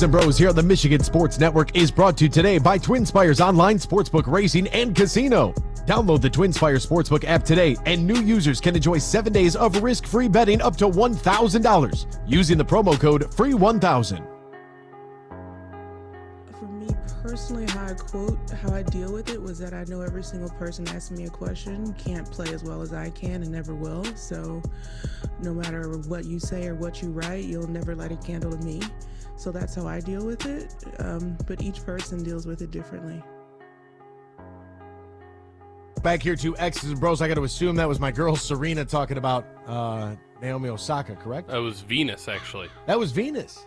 And Bros here on the Michigan Sports Network is brought to you today by TwinSpires Online Sportsbook Racing and Casino. Download the TwinSpires Sportsbook app today, and new users can enjoy seven days of risk-free betting up to $1,000 using the promo code FREE1000. For me personally, how I quote, how I deal with it was that I know every single person asking me a question can't play as well as I can and never will. So, no matter what you say or what you write, you'll never light a candle to me. So that's how I deal with it. Um, but each person deals with it differently. Back here to X's and Bros. I got to assume that was my girl Serena talking about uh, Naomi Osaka, correct? That was Venus, actually. That was Venus.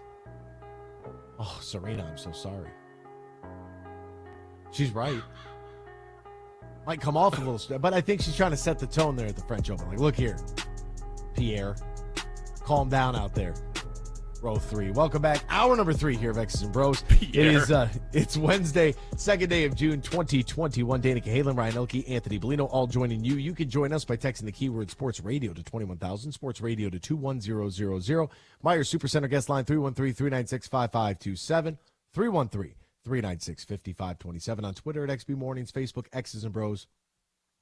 Oh, Serena, I'm so sorry. She's right. Might come off a little, st- but I think she's trying to set the tone there at the French Open. Like, look here, Pierre, calm down out there. Row three. Welcome back. Hour number three here of X's and Bros. It Pierre. is uh, it's Wednesday, second day of June, 2021. Danica Halen, Ryan Elke, Anthony Bellino, all joining you. You can join us by texting the keyword Sports Radio to 21,000, Sports Radio to 21000. Meijer Supercenter guest line 313-396-5527, 313-396-5527 on Twitter at XB Mornings, Facebook X's and Bros.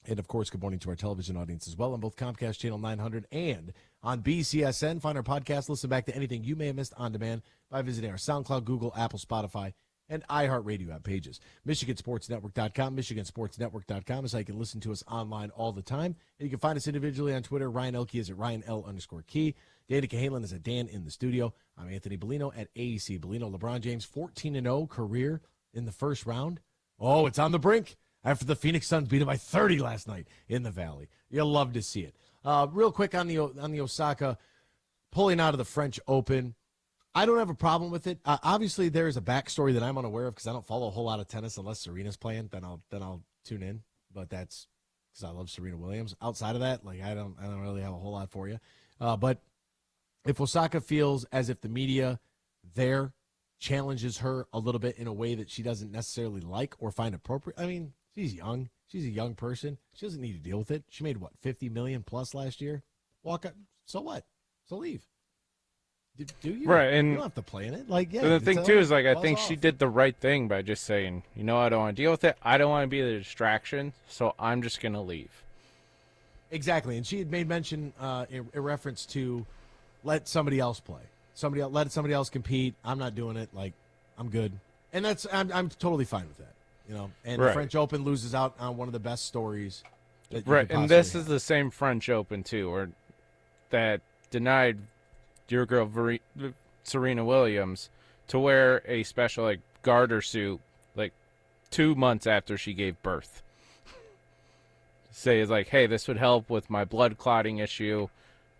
And of course, good morning to our television audience as well on both Comcast Channel 900 and on BCSN. Find our podcast, listen back to anything you may have missed on demand by visiting our SoundCloud, Google, Apple, Spotify, and iHeartRadio app pages. MichiganSportsNetwork.com, MichiganSportsNetwork.com is how you can listen to us online all the time. And you can find us individually on Twitter. Ryan Elke is at Ryan L underscore key. Danica Halen is at Dan in the studio. I'm Anthony Bellino at AEC Bellino. LeBron James, 14 and 0 career in the first round. Oh, it's on the brink after the Phoenix Suns beat him by 30 last night in the Valley. You'll love to see it. Uh, real quick on the on the Osaka pulling out of the French Open. I don't have a problem with it. Uh, obviously, there is a backstory that I'm unaware of because I don't follow a whole lot of tennis unless Serena's playing. Then I'll then I'll tune in. But that's because I love Serena Williams. Outside of that, like I don't I don't really have a whole lot for you. Uh, but if Osaka feels as if the media there challenges her a little bit in a way that she doesn't necessarily like or find appropriate, I mean, she's young. She's a young person. She doesn't need to deal with it. She made what fifty million plus last year. Walk up. So what? So leave. Do, do you? Right, and- you don't have to play in it. Like yeah. And the thing too is like I think she did the right thing by just saying, you know, I don't want to deal with it. I don't want to be the distraction, so I'm just gonna leave. Exactly, and she had made mention uh, in, in reference to let somebody else play. Somebody else, let somebody else compete. I'm not doing it. Like I'm good, and that's I'm I'm totally fine with that. You know, and the French Open loses out on one of the best stories. That Right, and this possibly is the same French Open too, or that denied your girl Serena Williams to wear a special like garter suit like two months after she gave birth. Say it's like, hey, this would help with my blood clotting issue.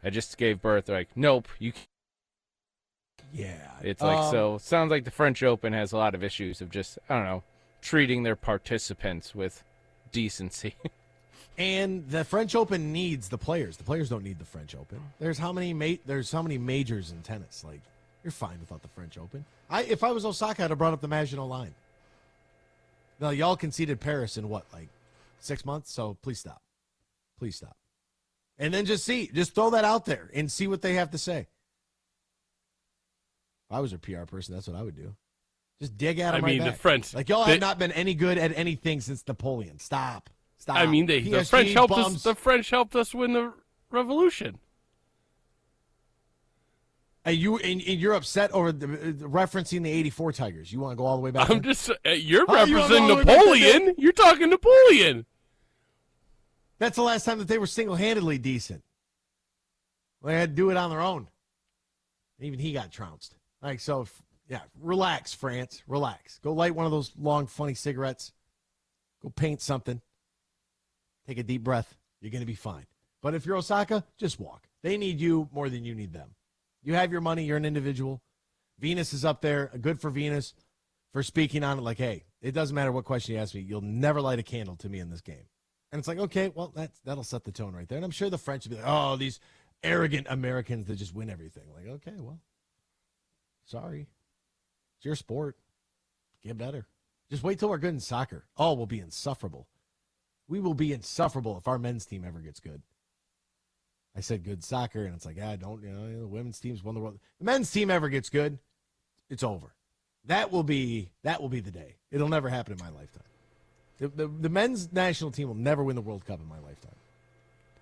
I just gave birth. They're like, nope, you. Can't. yeah. It's like Um, so. Sounds like the French Open has a lot of issues of just I don't know treating their participants with decency. And the French Open needs the players. The players don't need the French Open. There's how many ma- there's how many majors in tennis. Like you're fine without the French Open. I if I was Osaka, I'd have brought up the Maginot Line. Now y'all conceded Paris in what like six months. So please stop, please stop, and then just see, just throw that out there and see what they have to say. If I was a PR person, that's what I would do. Just dig at I them. mean, right the. French- like y'all they- have not been any good at anything since Napoleon. Stop, stop. I mean, they, the French helped bums. us. The French helped us win the revolution. And you and, and you're upset over the, uh, referencing the '84 Tigers. You want to go all the way back? I'm just. Uh, you're Oh, representing go all the way back to Napoleon. You're talking Napoleon. That's the last time that they were single-handedly decent. They had to do it on their own. Even he got trounced. Like so, yeah. Relax, France. Relax. Go light one of those long, funny cigarettes. Go paint something. Take a deep breath. You're gonna be fine. But if you're Osaka, just walk. They need you more than you need them. You have your money. You're an individual. Venus is up there. Uh, good for Venus for speaking on it. Like, hey, it doesn't matter what question you ask me. You'll never light a candle to me in this game. And it's like, okay, well, that's that'll set the tone right there. And I'm sure the French will be like, oh, these arrogant Americans that just win everything. Like, okay, well, sorry. It's your sport. Get better. Just wait till we're good in soccer. Oh, we'll be insufferable. We will be insufferable if our men's team ever gets good. I said good soccer, and it's like, ah, don't, you know, the women's team's won the world. The men's team ever gets good, it's over. That will be that will be the day. It'll never happen in my lifetime. The, the, the men's national team will never win the World Cup in my lifetime.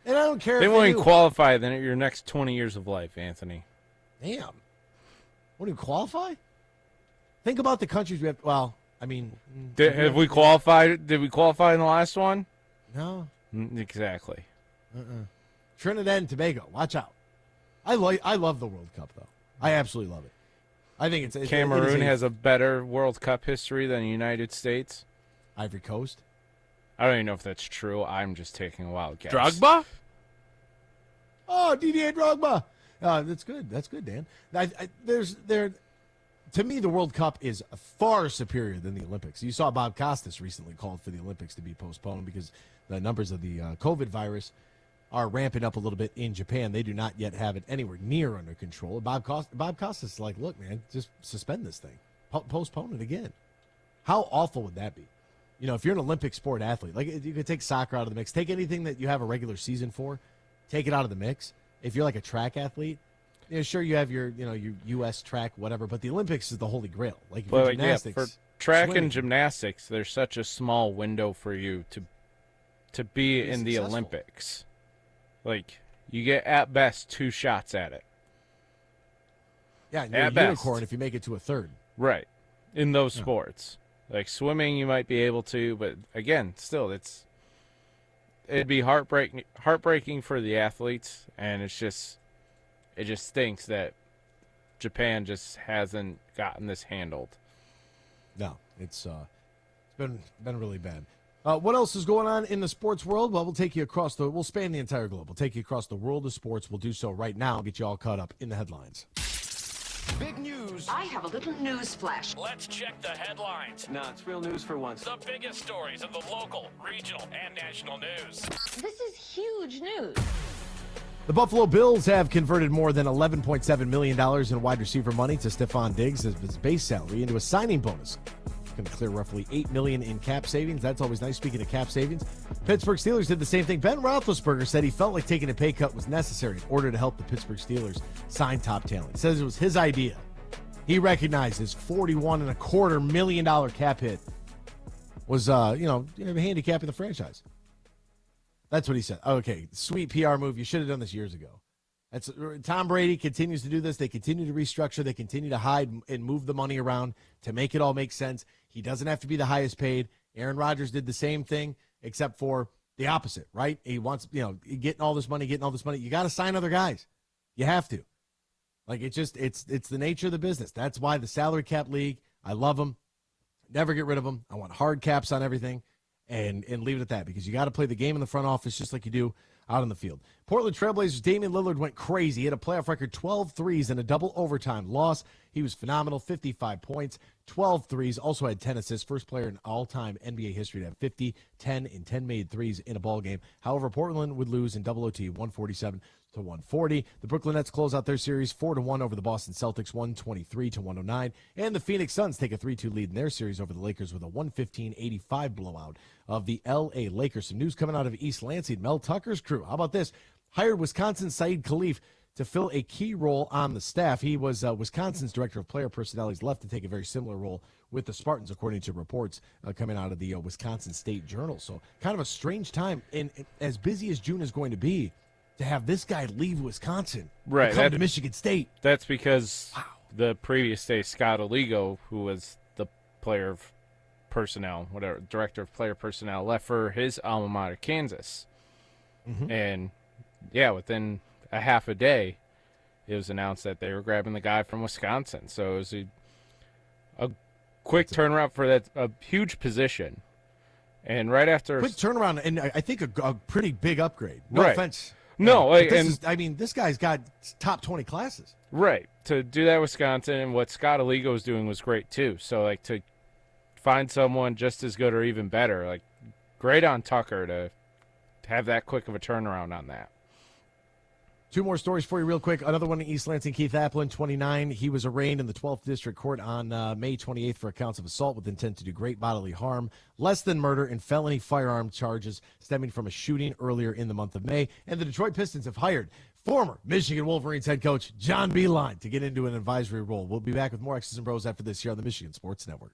And I don't care. They won't even qualify then at your next 20 years of life, Anthony. Damn. Won't even qualify? Think about the countries we have. Well, I mean, Did, have we qualified? Did we qualify in the last one? No. Exactly. Trinidad and Tobago. Watch out. I like. I love the World Cup though. I absolutely love it. I think it's, it's it is Cameroon a- has a better World Cup history than the United States. Ivory Coast. I don't even know if that's true. I'm just taking a wild guess. Drogba? Oh, Didier Drogba. Uh, that's good. That's good, Dan. I, I, there's there. To me, the World Cup is far superior than the Olympics. You saw Bob Costas recently called for the Olympics to be postponed because the numbers of the uh, COVID virus are ramping up a little bit in Japan. They do not yet have it anywhere near under control. Bob Cost, Bob Costas is like, look, man, just suspend this thing, po- postpone it again. How awful would that be? You know, if you're an Olympic sport athlete, like you could take soccer out of the mix, take anything that you have a regular season for, take it out of the mix. If you're like a track athlete, you know, sure you have your, you know, your U.S. track, whatever, but the Olympics is the holy grail. Like, you're yeah, gymnastics, for track swimming, and gymnastics, there's such a small window for you to to be Be in the. Olympics. Like you get at best two shots at it. yeah, and you're a at best. unicorn if you make it to a third. Right. In those sports. Like swimming you might be able to, but again, still it's it'd be heartbreaking heartbreaking for the athletes and it's just it just stinks that Japan just hasn't gotten this handled. No, it's uh, it's been been really bad. Uh, what else is going on in the sports world? Well, we'll take you across the. We'll span the entire globe. We'll take you across the world of sports. We'll do so right now. Get you all caught up in the headlines. Big news. I have a little news flash. Let's check the headlines. No, it's real news for once. The biggest stories of the local, regional, and national news. This is huge news. The Buffalo Bills have converted more than $11.7 million in wide receiver money to Stefon Diggs as his base salary into a signing bonus. It's going to clear roughly 8 million in cap savings. That's always nice. Speaking of cap savings, Pittsburgh Steelers did the same thing. Ben Roethlisberger said he felt like taking a pay cut was necessary in order to help the Pittsburgh Steelers sign top talent. He says it was his idea. He recognized his 41 and a quarter million dollar cap hit was, uh, you know, handicapping the franchise. That's what he said. Okay, sweet PR move. You should have done this years ago. That's uh, Tom Brady continues to do this. They continue to restructure. They continue to hide and move the money around to make it all make sense. He doesn't have to be the highest paid. Aaron Rodgers did the same thing, except for the opposite, right? He wants, you know, getting all this money, getting all this money. You got to sign other guys. You have to. Like it just, it's it's the nature of the business. That's why the salary cap league. I love them. Never get rid of them. I want hard caps on everything and and leave it at that because you got to play the game in the front office just like you do out on the field. Portland Trailblazers Damian Lillard went crazy. He had a playoff record 12 threes and a double overtime loss. He was phenomenal, 55 points, 12 threes, also had 10 assists. First player in all-time NBA history to have 50, 10 and 10 made threes in a ball game. However, Portland would lose in double OT 147 to 140. The Brooklyn Nets close out their series 4 to 1 over the Boston Celtics 123 to 109, and the Phoenix Suns take a 3-2 lead in their series over the Lakers with a 115-85 blowout of the LA Lakers. Some news coming out of East Lansing. Mel Tucker's crew. How about this? Hired Wisconsin Saeed Khalif to fill a key role on the staff. He was uh, Wisconsin's director of player personnel. He's left to take a very similar role with the Spartans, according to reports uh, coming out of the uh, Wisconsin State Journal. So, kind of a strange time, and, and as busy as June is going to be, to have this guy leave Wisconsin, Right, come that- to Michigan State. That's because the previous day Scott Aligo, who was the player of personnel, whatever, director of player personnel, left for his alma mater, Kansas. Mm-hmm. And yeah, within a half a day, it was announced that they were grabbing the guy from Wisconsin. So it was a, a quick turnaround for that a huge position. And right after Quick turnaround, and I I think a, a pretty big upgrade. No Right. offense. No, but like, this and- is- I mean, this guy's got top 20 classes. Right. To do that Wisconsin and what Scott Aligo was doing was great too. So like to find someone just as good or even better, like great on Tucker to have that quick of a turnaround on that. Two more stories for you, real quick. Another one in East Lansing. Keith Appling, 29. He was arraigned in the 12th District Court on uh, May 28th for accounts of assault with intent to do great bodily harm, less than murder, and felony firearm charges stemming from a shooting earlier in the month of May. And the Detroit Pistons have hired former Michigan Wolverines head coach John Beilein to get into an advisory role. We'll be back with more X's and Bros after this here on the Michigan Sports Network.